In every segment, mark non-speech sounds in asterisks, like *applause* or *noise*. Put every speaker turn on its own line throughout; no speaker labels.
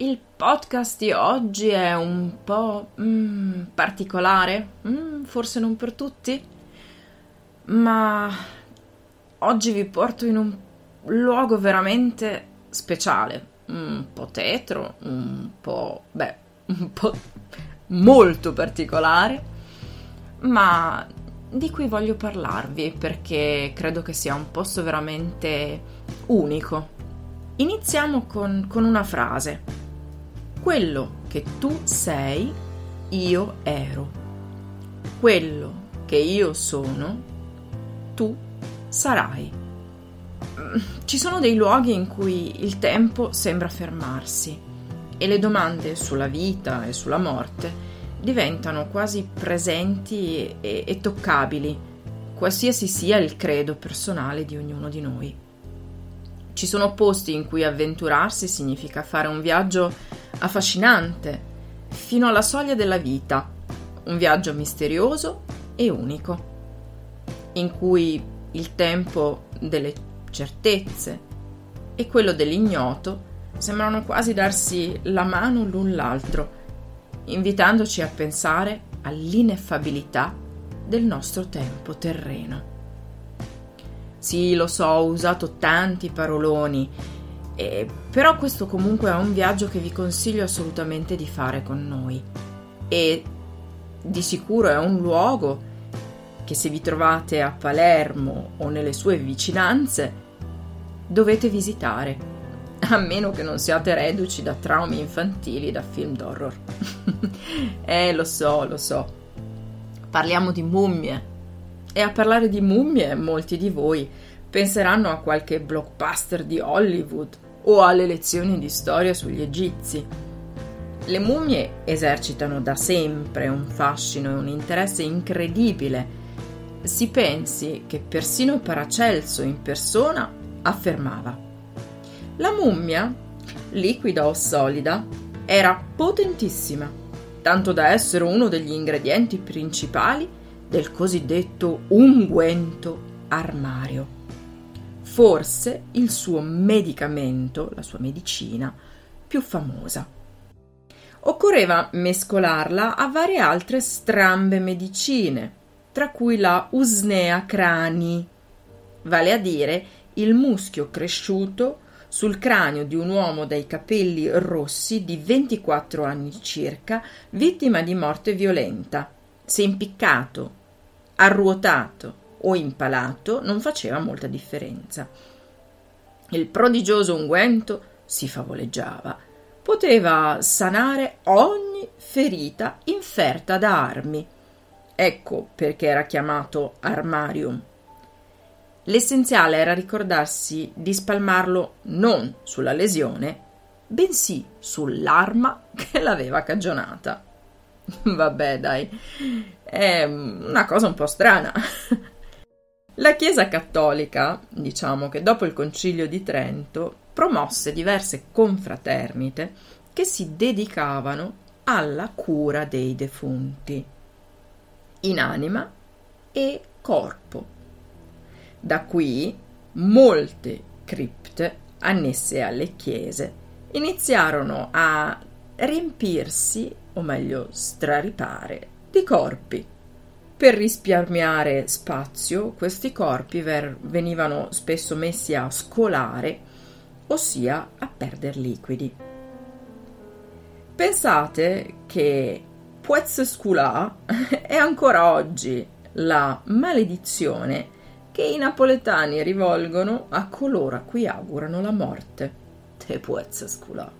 Il podcast di oggi è un po' mm, particolare, mm, forse non per tutti, ma oggi vi porto in un luogo veramente speciale, un po' tetro, un po', beh, un po' molto particolare, ma di cui voglio parlarvi perché credo che sia un posto veramente unico. Iniziamo con, con una frase quello che tu sei, io ero. Quello che io sono, tu sarai. Ci sono dei luoghi in cui il tempo sembra fermarsi e le domande sulla vita e sulla morte diventano quasi presenti e, e toccabili, qualsiasi sia il credo personale di ognuno di noi. Ci sono posti in cui avventurarsi significa fare un viaggio affascinante, fino alla soglia della vita, un viaggio misterioso e unico, in cui il tempo delle certezze e quello dell'ignoto sembrano quasi darsi la mano l'un l'altro, invitandoci a pensare all'ineffabilità del nostro tempo terreno. Sì, lo so, ho usato tanti paroloni eh, però questo comunque è un viaggio che vi consiglio assolutamente di fare con noi e di sicuro è un luogo che se vi trovate a Palermo o nelle sue vicinanze dovete visitare, a meno che non siate reduci da traumi infantili da film d'horror. *laughs* eh, lo so, lo so. Parliamo di mummie. E a parlare di mummie molti di voi penseranno a qualche blockbuster di Hollywood o alle lezioni di storia sugli egizi. Le mummie esercitano da sempre un fascino e un interesse incredibile. Si pensi che persino Paracelso in persona affermava. La mummia, liquida o solida, era potentissima, tanto da essere uno degli ingredienti principali del cosiddetto unguento armario forse il suo medicamento, la sua medicina più famosa. Occorreva mescolarla a varie altre strambe medicine, tra cui la usnea crani, vale a dire il muschio cresciuto sul cranio di un uomo dai capelli rossi di 24 anni circa, vittima di morte violenta. Se impiccato, arruotato o impalato non faceva molta differenza. Il prodigioso unguento si favoleggiava, poteva sanare ogni ferita inferta da armi. Ecco perché era chiamato armarium. L'essenziale era ricordarsi di spalmarlo non sulla lesione, bensì sull'arma che l'aveva cagionata. *laughs* Vabbè, dai, è una cosa un po' strana. La Chiesa cattolica, diciamo che dopo il Concilio di Trento, promosse diverse confraternite che si dedicavano alla cura dei defunti, in anima e corpo. Da qui molte cripte annesse alle chiese iniziarono a riempirsi, o meglio straripare, di corpi. Per risparmiare spazio, questi corpi ver- venivano spesso messi a scolare, ossia a perdere liquidi. Pensate che Puezzesculà *laughs* è ancora oggi la maledizione che i napoletani rivolgono a coloro a cui augurano la morte. Te Puezzesculà.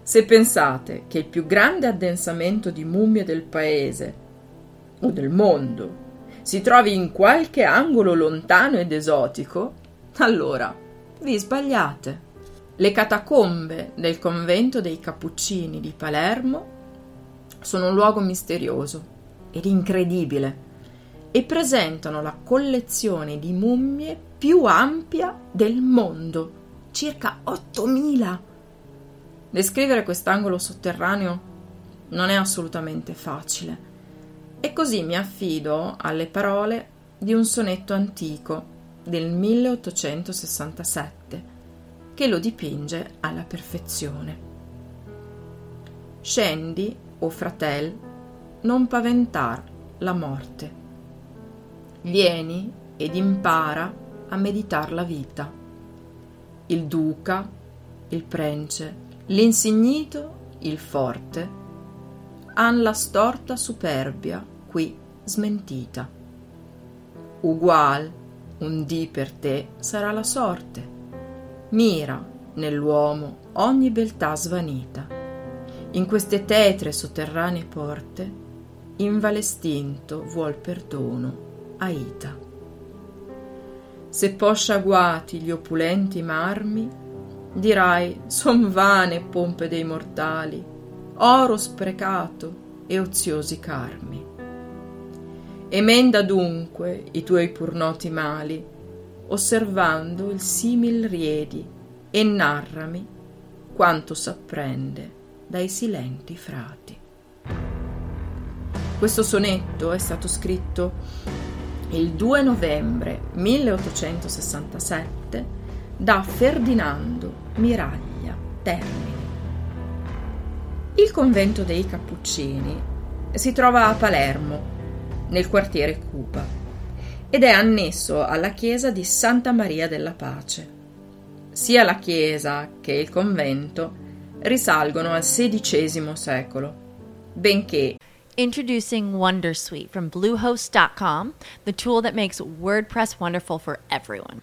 Se pensate che il più grande addensamento di mummie del paese o del mondo. Si trovi in qualche angolo lontano ed esotico, allora vi sbagliate. Le catacombe del convento dei Cappuccini di Palermo sono un luogo misterioso ed incredibile e presentano la collezione di mummie più ampia del mondo, circa 8000 Descrivere quest'angolo sotterraneo non è assolutamente facile e così mi affido alle parole di un sonetto antico del 1867 che lo dipinge alla perfezione. Scendi, o fratel, non paventar la morte. Vieni ed impara a meditar la vita. Il duca, il prence, L'insignito, il forte, han la storta superbia qui smentita. Ugual, un dì per te sarà la sorte. Mira nell'uomo ogni beltà svanita. In queste tetre sotterranee porte, invale stinto vuol perdono aita. Se pò sciaguati gli opulenti marmi, Dirai, son vane pompe dei mortali, oro sprecato e oziosi carmi. Emenda dunque i tuoi pur noti mali, osservando il simil riedi, e narrami quanto s'apprende dai silenti frati. Questo sonetto è stato scritto il 2 novembre 1867 da Ferdinando Miraglia Termini. Il convento dei Cappuccini si trova a Palermo, nel quartiere Cupa, ed è annesso alla chiesa di Santa Maria della Pace. Sia la chiesa che il convento risalgono al XVI secolo, benché
Introducing Wondersuite from Bluehost.com, the tool that makes WordPress wonderful for everyone.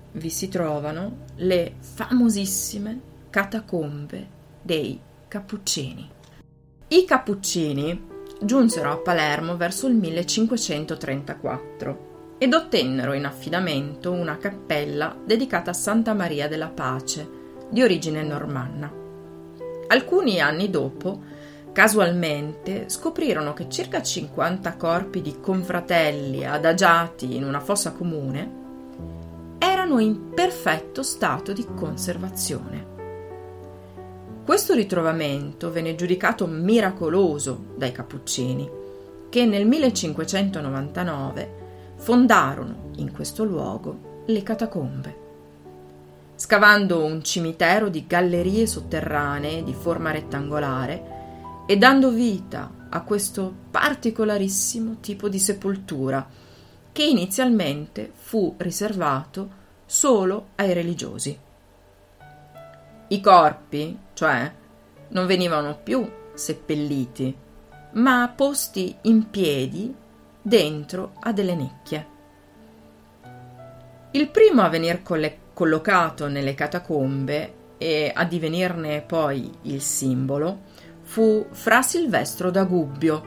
vi si trovano le famosissime catacombe dei Cappuccini. I Cappuccini giunsero a Palermo verso il 1534 ed ottennero in affidamento una cappella dedicata a Santa Maria della Pace, di origine normanna. Alcuni anni dopo, casualmente, scoprirono che circa 50 corpi di confratelli adagiati in una fossa comune erano in perfetto stato di conservazione. Questo ritrovamento venne giudicato miracoloso dai Cappuccini, che nel 1599 fondarono in questo luogo le catacombe. Scavando un cimitero di gallerie sotterranee di forma rettangolare e dando vita a questo particolarissimo tipo di sepoltura che inizialmente fu riservato solo ai religiosi. I corpi, cioè, non venivano più seppelliti, ma posti in piedi dentro a delle nicchie. Il primo a venir coll- collocato nelle catacombe e a divenirne poi il simbolo fu Fra Silvestro da Gubbio,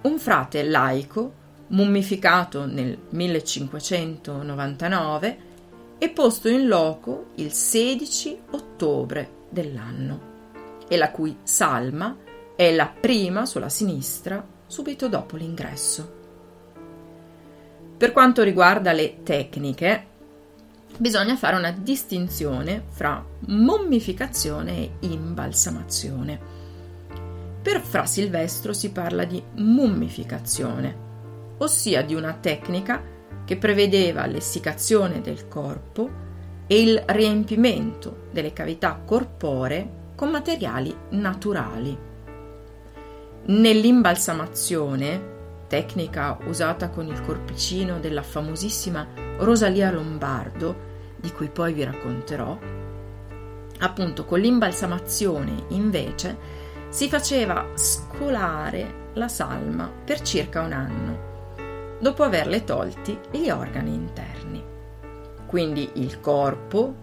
un frate laico mummificato nel 1599 e posto in loco il 16 ottobre dell'anno e la cui salma è la prima sulla sinistra subito dopo l'ingresso. Per quanto riguarda le tecniche, bisogna fare una distinzione fra mummificazione e imbalsamazione. Per Fra Silvestro si parla di mummificazione, ossia di una tecnica che prevedeva l'essiccazione del corpo e il riempimento delle cavità corporee con materiali naturali. Nell'imbalsamazione, tecnica usata con il corpicino della famosissima Rosalia Lombardo, di cui poi vi racconterò, appunto con l'imbalsamazione invece si faceva scolare la salma per circa un anno, dopo averle tolti gli organi interni. Quindi il corpo,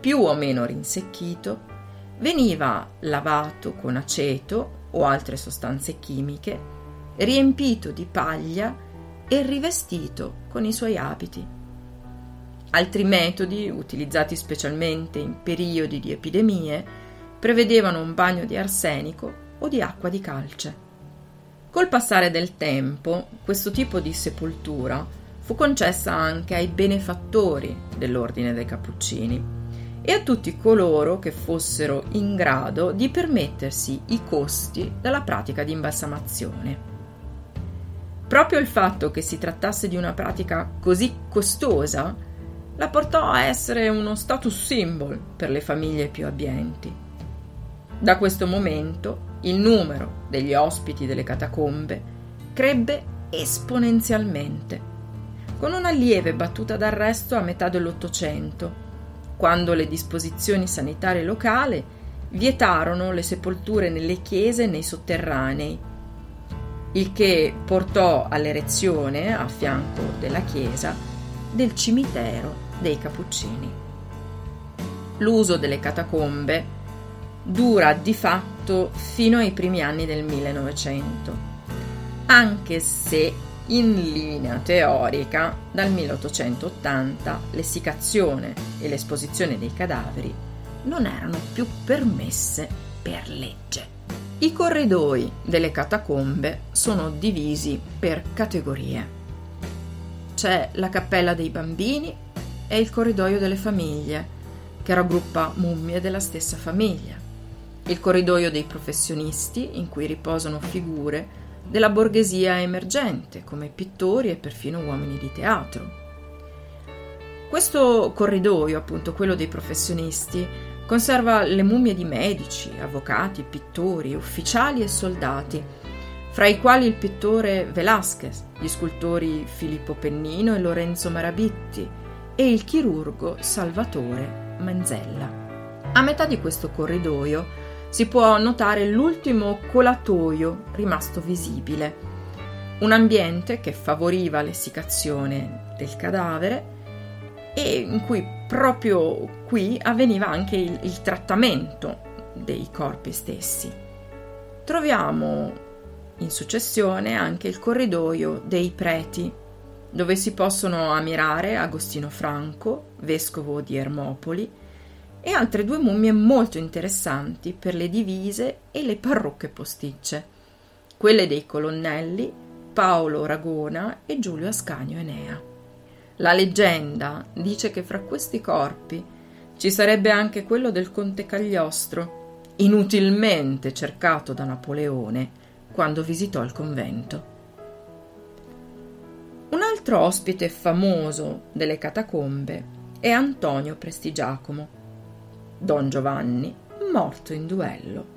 più o meno rinsecchito, veniva lavato con aceto o altre sostanze chimiche, riempito di paglia e rivestito con i suoi abiti. Altri metodi, utilizzati specialmente in periodi di epidemie, prevedevano un bagno di arsenico o di acqua di calce. Col passare del tempo, questo tipo di sepoltura fu concessa anche ai benefattori dell'ordine dei Cappuccini e a tutti coloro che fossero in grado di permettersi i costi della pratica di imbalsamazione. Proprio il fatto che si trattasse di una pratica così costosa la portò a essere uno status symbol per le famiglie più abbienti. Da questo momento il numero degli ospiti delle catacombe crebbe esponenzialmente, con una lieve battuta d'arresto a metà dell'Ottocento quando le disposizioni sanitarie locali vietarono le sepolture nelle chiese e nei sotterranei, il che portò all'erezione, a fianco della chiesa, del cimitero dei Cappuccini. L'uso delle catacombe dura di fatto fino ai primi anni del 1900, anche se in linea teorica, dal 1880 l'essiccazione e l'esposizione dei cadaveri non erano più permesse per legge. I corridoi delle catacombe sono divisi per categorie. C'è la cappella dei bambini e il corridoio delle famiglie, che raggruppa mummie della stessa famiglia. Il corridoio dei professionisti, in cui riposano figure della borghesia emergente, come pittori e perfino uomini di teatro. Questo corridoio, appunto quello dei professionisti, conserva le mummie di medici, avvocati, pittori, ufficiali e soldati, fra i quali il pittore Velázquez, gli scultori Filippo Pennino e Lorenzo Marabitti e il chirurgo Salvatore Menzella. A metà di questo corridoio si può notare l'ultimo colatoio rimasto visibile, un ambiente che favoriva l'essiccazione del cadavere e in cui proprio qui avveniva anche il, il trattamento dei corpi stessi. Troviamo in successione anche il corridoio dei preti, dove si possono ammirare Agostino Franco, vescovo di Ermopoli, e altre due mummie molto interessanti per le divise e le parrucche posticce, quelle dei colonnelli Paolo Ragona e Giulio Ascanio Enea. La leggenda dice che fra questi corpi ci sarebbe anche quello del conte Cagliostro, inutilmente cercato da Napoleone quando visitò il convento. Un altro ospite famoso delle catacombe è Antonio Prestigiacomo, Don Giovanni, morto in duello,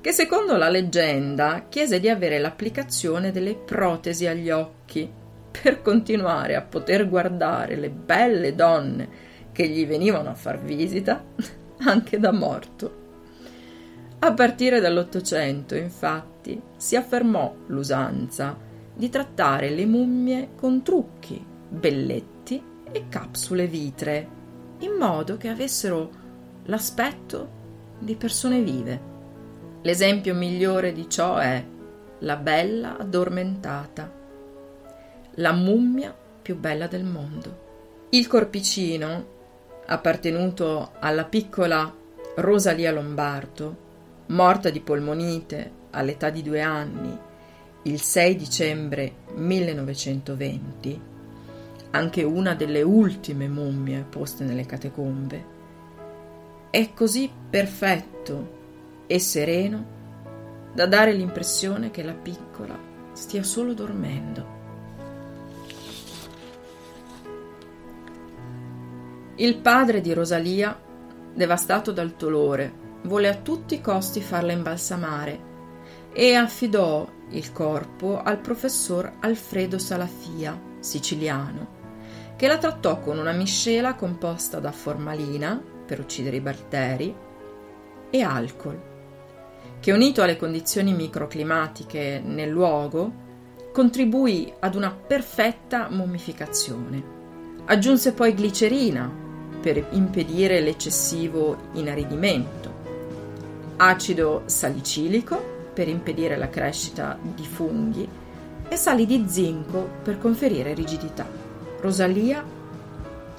che secondo la leggenda chiese di avere l'applicazione delle protesi agli occhi per continuare a poter guardare le belle donne che gli venivano a far visita *laughs* anche da morto. A partire dall'Ottocento, infatti, si affermò l'usanza di trattare le mummie con trucchi, belletti e capsule vitree, in modo che avessero l'aspetto di persone vive. L'esempio migliore di ciò è la bella addormentata, la mummia più bella del mondo. Il corpicino, appartenuto alla piccola Rosalia Lombardo, morta di polmonite all'età di due anni il 6 dicembre 1920, anche una delle ultime mummie poste nelle catacombe, è così perfetto e sereno da dare l'impressione che la piccola stia solo dormendo. Il padre di Rosalia, devastato dal dolore, volle a tutti i costi farla imbalsamare e affidò il corpo al professor Alfredo Salafia, siciliano, che la trattò con una miscela composta da formalina per uccidere i batteri e alcol, che unito alle condizioni microclimatiche nel luogo contribuì ad una perfetta mummificazione. Aggiunse poi glicerina per impedire l'eccessivo inaridimento, acido salicilico per impedire la crescita di funghi e sali di zinco per conferire rigidità. Rosalia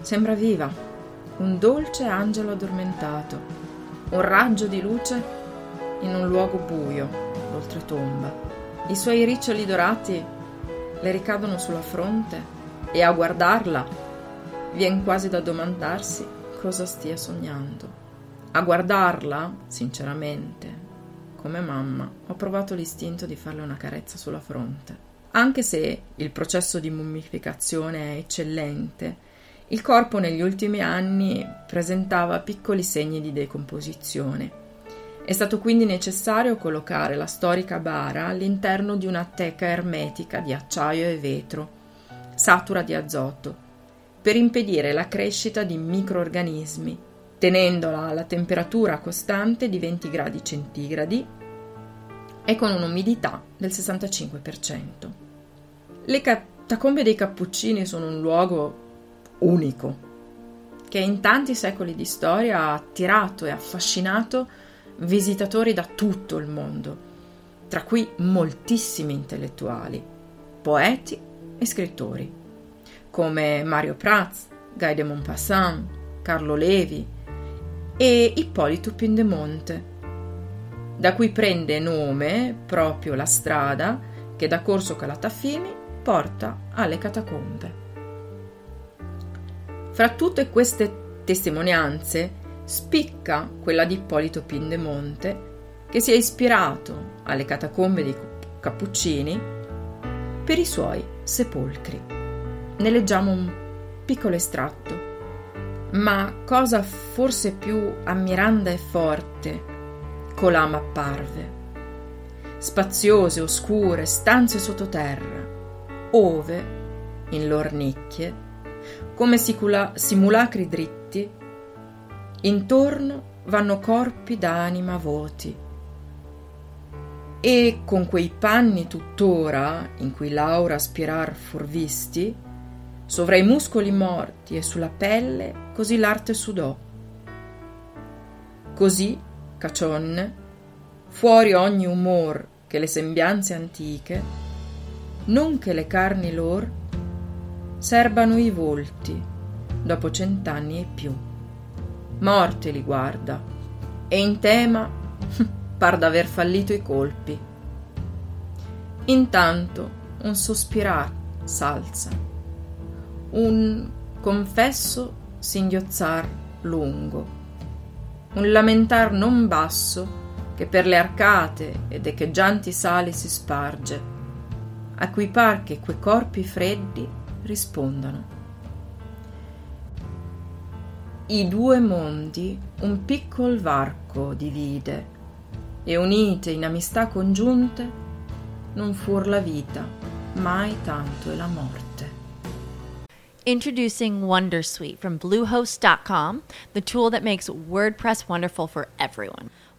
sembra viva, un dolce angelo addormentato, un raggio di luce in un luogo buio, l'oltretomba. I suoi riccioli dorati le ricadono sulla fronte e a guardarla Vien quasi da domandarsi cosa stia sognando. A guardarla, sinceramente, come mamma, ho provato l'istinto di farle una carezza sulla fronte. Anche se il processo di mummificazione è eccellente, il corpo negli ultimi anni presentava piccoli segni di decomposizione. È stato quindi necessario collocare la storica bara all'interno di una teca ermetica di acciaio e vetro, satura di azoto, per impedire la crescita di microorganismi, tenendola alla temperatura costante di 20 gradi centigradi e con un'umidità del 65%. Le catacombe dei Cappuccini sono un luogo unico, che in tanti secoli di storia ha attirato e affascinato visitatori da tutto il mondo, tra cui moltissimi intellettuali, poeti e scrittori come Mario Prats, Guy de Maupassant, Carlo Levi e Ippolito Pindemonte, da cui prende nome proprio la strada che da Corso Calatafimi porta alle catacombe. Fra tutte queste testimonianze spicca quella di Ippolito Pindemonte che si è ispirato alle catacombe dei Cappuccini per i suoi sepolcri. Ne leggiamo un piccolo estratto. Ma cosa forse più ammiranda e forte colama apparve. Spaziose, oscure stanze sottoterra, ove, in lor nicchie, come simulacri dritti, intorno vanno corpi d'anima voti. E con quei panni tuttora in cui Laura spirar visti, Sovra i muscoli morti e sulla pelle così l'arte sudò. Così, cacionne, fuori ogni umor che le sembianze antiche, non che le carni lor, serbano i volti dopo cent'anni e più. Morte li guarda e in tema *laughs* par d'aver fallito i colpi. Intanto un sospirar s'alza un confesso singhiozzar lungo, un lamentar non basso che per le arcate ed echeggianti sali si sparge, a cui par che quei corpi freddi rispondano. I due mondi un piccol varco divide, e unite in amistà congiunte non fur la vita, mai tanto è la morte.
Introducing Wondersuite from Bluehost.com, the tool that makes WordPress wonderful for everyone.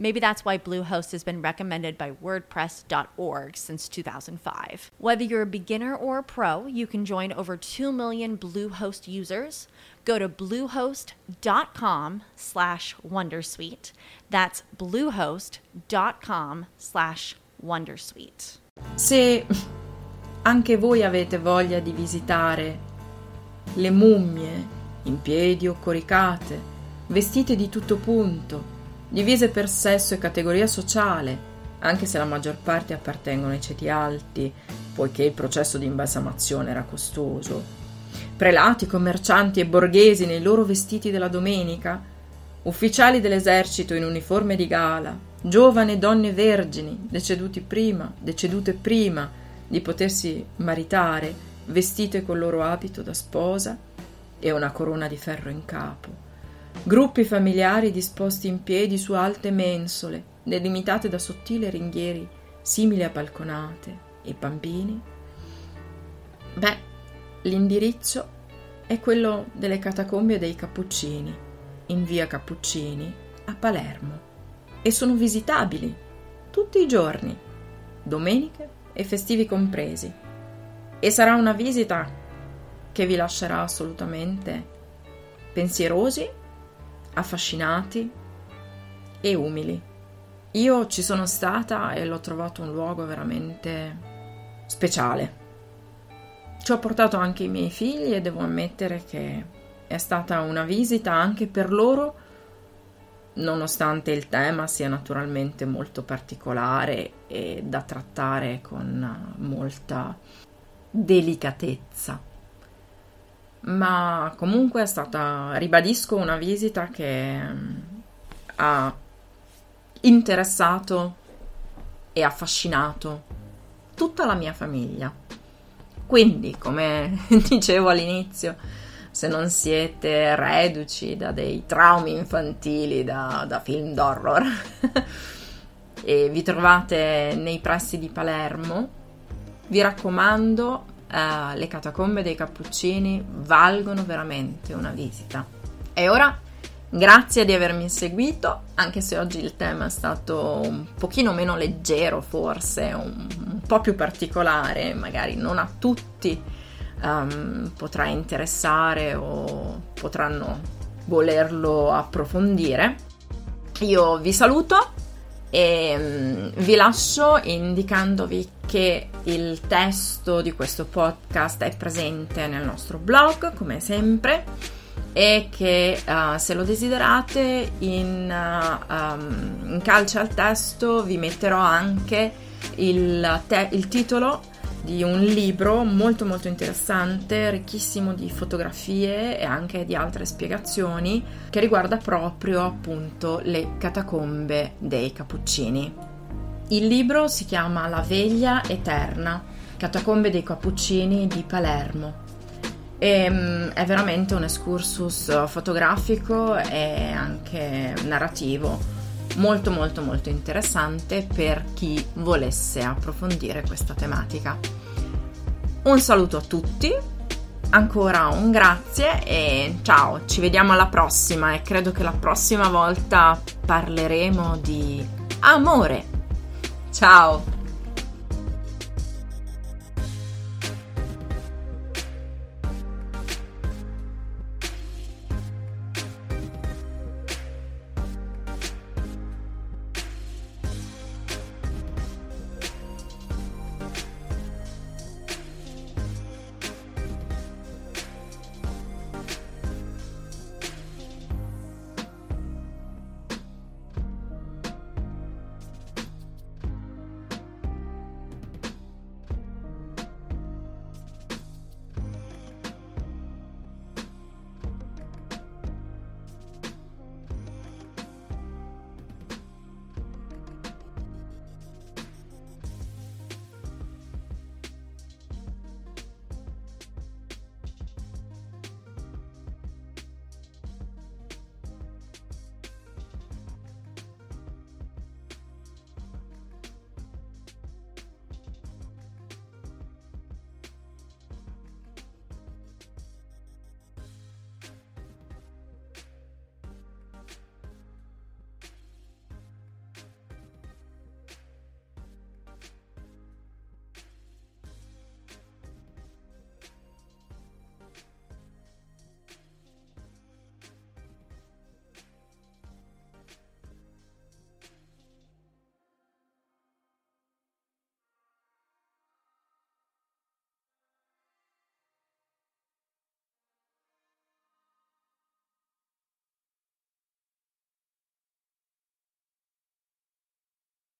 Maybe that's why Bluehost has been recommended by WordPress.org since 2005. Whether you're a beginner or a pro, you can join over 2 million Bluehost users. Go to bluehost.com slash Wondersuite. That's bluehost.com slash Wondersuite.
Se anche voi avete voglia di visitare le mummie in piedi o coricate, vestite di tutto punto, divise per sesso e categoria sociale, anche se la maggior parte appartengono ai ceti alti, poiché il processo di imbalsamazione era costoso. Prelati, commercianti e borghesi nei loro vestiti della domenica, ufficiali dell'esercito in uniforme di gala, giovani donne vergini, deceduti prima, decedute prima di potersi maritare, vestite col loro abito da sposa e una corona di ferro in capo Gruppi familiari disposti in piedi su alte mensole, delimitate da sottili ringhieri simili a balconate, e bambini? Beh, l'indirizzo è quello delle catacombe dei Cappuccini, in via Cappuccini, a Palermo, e sono visitabili tutti i giorni, domeniche e festivi compresi. E sarà una visita che vi lascerà assolutamente pensierosi affascinati e umili. Io ci sono stata e l'ho trovato un luogo veramente speciale. Ci ho portato anche i miei figli e devo ammettere che è stata una visita anche per loro, nonostante il tema sia naturalmente molto particolare e da trattare con molta delicatezza ma comunque è stata, ribadisco, una visita che mm, ha interessato e affascinato tutta la mia famiglia. Quindi, come *laughs* dicevo all'inizio, se non siete reduci da dei traumi infantili da, da film d'horror *laughs* e vi trovate nei pressi di Palermo, vi raccomando uh, le catacombe dei Cappuccini valgono veramente una visita. E ora grazie di avermi seguito, anche se oggi il tema è stato un pochino meno leggero forse, un, un po' più particolare, magari non a tutti um, potrà interessare o potranno volerlo approfondire. Io vi saluto e um, vi lascio indicandovi che il testo di questo podcast è presente nel nostro blog come sempre e che uh, se lo desiderate in, uh, um, in calce al testo vi metterò anche il, te- il titolo di un libro molto molto interessante, ricchissimo di fotografie e anche di altre spiegazioni che riguarda proprio appunto le catacombe dei Cappuccini. Il libro si chiama La veglia eterna, catacombe dei Cappuccini di Palermo. E, um, è veramente un excursus fotografico e anche narrativo molto molto molto interessante per chi volesse approfondire questa tematica. Un saluto a tutti, ancora un grazie e ciao, ci vediamo alla prossima e credo che la prossima volta parleremo di amore. Ciao!